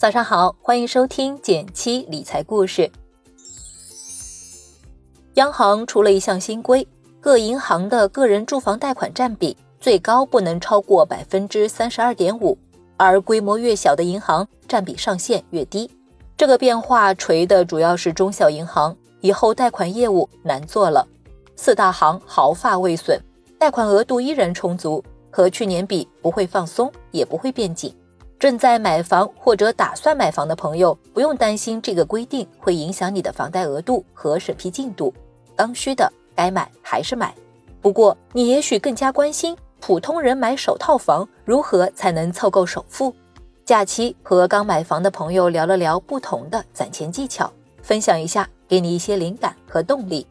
早上好，欢迎收听减七理财故事。央行出了一项新规，各银行的个人住房贷款占比最高不能超过百分之三十二点五，而规模越小的银行占比上限越低。这个变化锤的主要是中小银行，以后贷款业务难做了。四大行毫发未损，贷款额度依然充足，和去年比不会放松，也不会变紧。正在买房或者打算买房的朋友，不用担心这个规定会影响你的房贷额度和审批进度。刚需的该买还是买。不过，你也许更加关心普通人买首套房如何才能凑够首付。假期和刚买房的朋友聊了聊不同的攒钱技巧，分享一下，给你一些灵感和动力。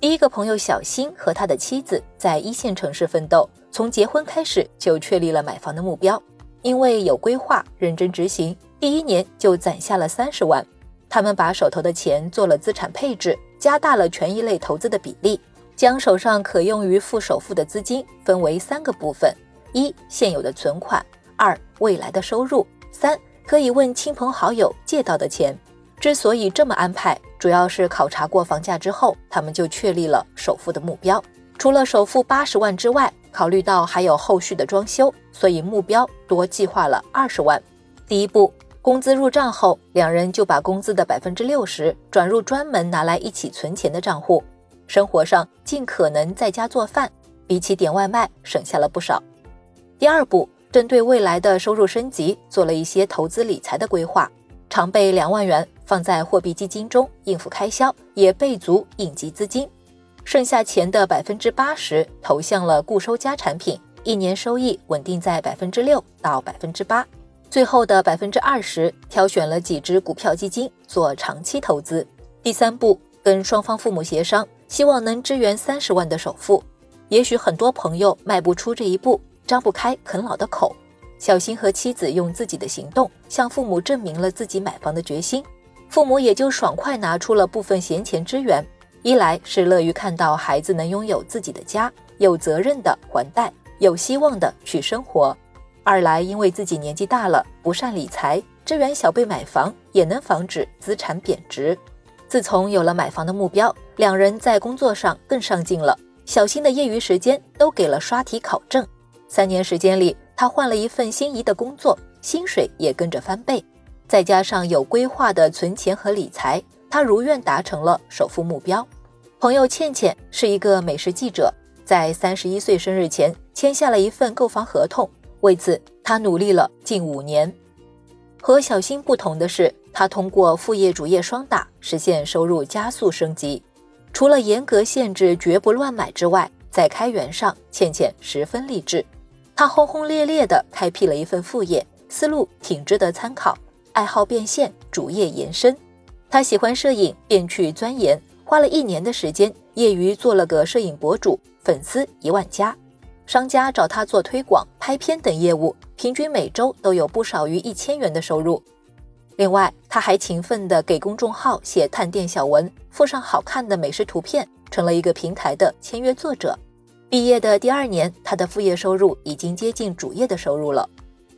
第一个朋友小新和他的妻子在一线城市奋斗，从结婚开始就确立了买房的目标。因为有规划、认真执行，第一年就攒下了三十万。他们把手头的钱做了资产配置，加大了权益类投资的比例，将手上可用于付首付的资金分为三个部分：一、现有的存款；二、未来的收入；三、可以问亲朋好友借到的钱。之所以这么安排，主要是考察过房价之后，他们就确立了首付的目标。除了首付八十万之外，考虑到还有后续的装修，所以目标多计划了二十万。第一步，工资入账后，两人就把工资的百分之六十转入专门拿来一起存钱的账户。生活上尽可能在家做饭，比起点外卖省下了不少。第二步，针对未来的收入升级，做了一些投资理财的规划，常备两万元放在货币基金中应付开销，也备足应急资金。剩下钱的百分之八十投向了固收加产品，一年收益稳定在百分之六到百分之八。最后的百分之二十挑选了几只股票基金做长期投资。第三步，跟双方父母协商，希望能支援三十万的首付。也许很多朋友迈不出这一步，张不开啃老的口。小新和妻子用自己的行动向父母证明了自己买房的决心，父母也就爽快拿出了部分闲钱支援。一来是乐于看到孩子能拥有自己的家，有责任的还贷，有希望的去生活；二来因为自己年纪大了，不善理财，支援小辈买房也能防止资产贬值。自从有了买房的目标，两人在工作上更上进了。小新的业余时间都给了刷题考证。三年时间里，他换了一份心仪的工作，薪水也跟着翻倍。再加上有规划的存钱和理财。他如愿达成了首付目标。朋友倩倩是一个美食记者，在三十一岁生日前签下了一份购房合同。为此，他努力了近五年。和小新不同的是，他通过副业主业双打实现收入加速升级。除了严格限制绝不乱买之外，在开源上，倩倩十分励志。她轰轰烈烈地开辟了一份副业，思路挺值得参考。爱好变现，主业延伸。他喜欢摄影，便去钻研，花了一年的时间，业余做了个摄影博主，粉丝一万加。商家找他做推广、拍片等业务，平均每周都有不少于一千元的收入。另外，他还勤奋地给公众号写探店小文，附上好看的美食图片，成了一个平台的签约作者。毕业的第二年，他的副业收入已经接近主业的收入了。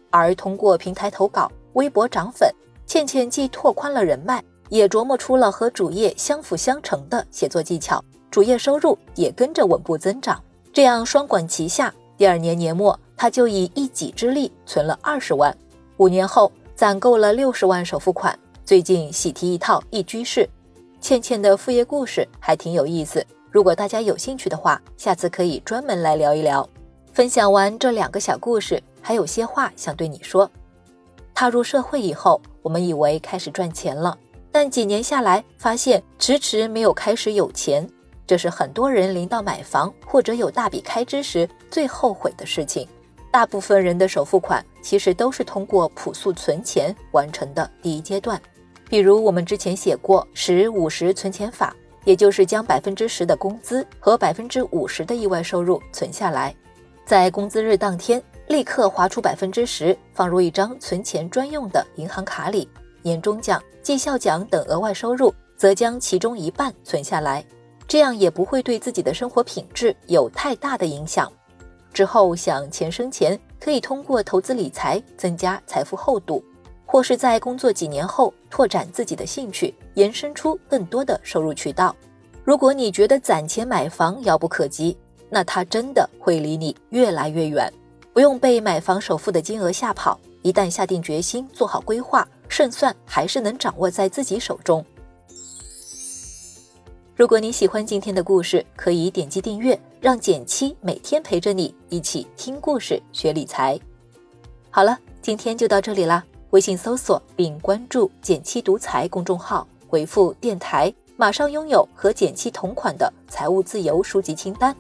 而通过平台投稿、微博涨粉，倩倩既拓宽了人脉。也琢磨出了和主业相辅相成的写作技巧，主业收入也跟着稳步增长。这样双管齐下，第二年年末，他就以一己之力存了二十万。五年后，攒够了六十万首付款，最近喜提一套一居室。倩倩的副业故事还挺有意思，如果大家有兴趣的话，下次可以专门来聊一聊。分享完这两个小故事，还有些话想对你说。踏入社会以后，我们以为开始赚钱了。但几年下来，发现迟迟没有开始有钱，这是很多人临到买房或者有大笔开支时最后悔的事情。大部分人的首付款其实都是通过朴素存钱完成的第一阶段。比如我们之前写过十五十存钱法，也就是将百分之十的工资和百分之五十的意外收入存下来，在工资日当天立刻划出百分之十放入一张存钱专用的银行卡里。年终奖、绩效奖等额外收入，则将其中一半存下来，这样也不会对自己的生活品质有太大的影响。之后想钱生钱，可以通过投资理财增加财富厚度，或是在工作几年后拓展自己的兴趣，延伸出更多的收入渠道。如果你觉得攒钱买房遥不可及，那它真的会离你越来越远。不用被买房首付的金额吓跑，一旦下定决心，做好规划，胜算还是能掌握在自己手中。如果你喜欢今天的故事，可以点击订阅，让简七每天陪着你一起听故事、学理财。好了，今天就到这里啦。微信搜索并关注“简七独裁公众号，回复“电台”。马上拥有和简七同款的财务自由书籍清单。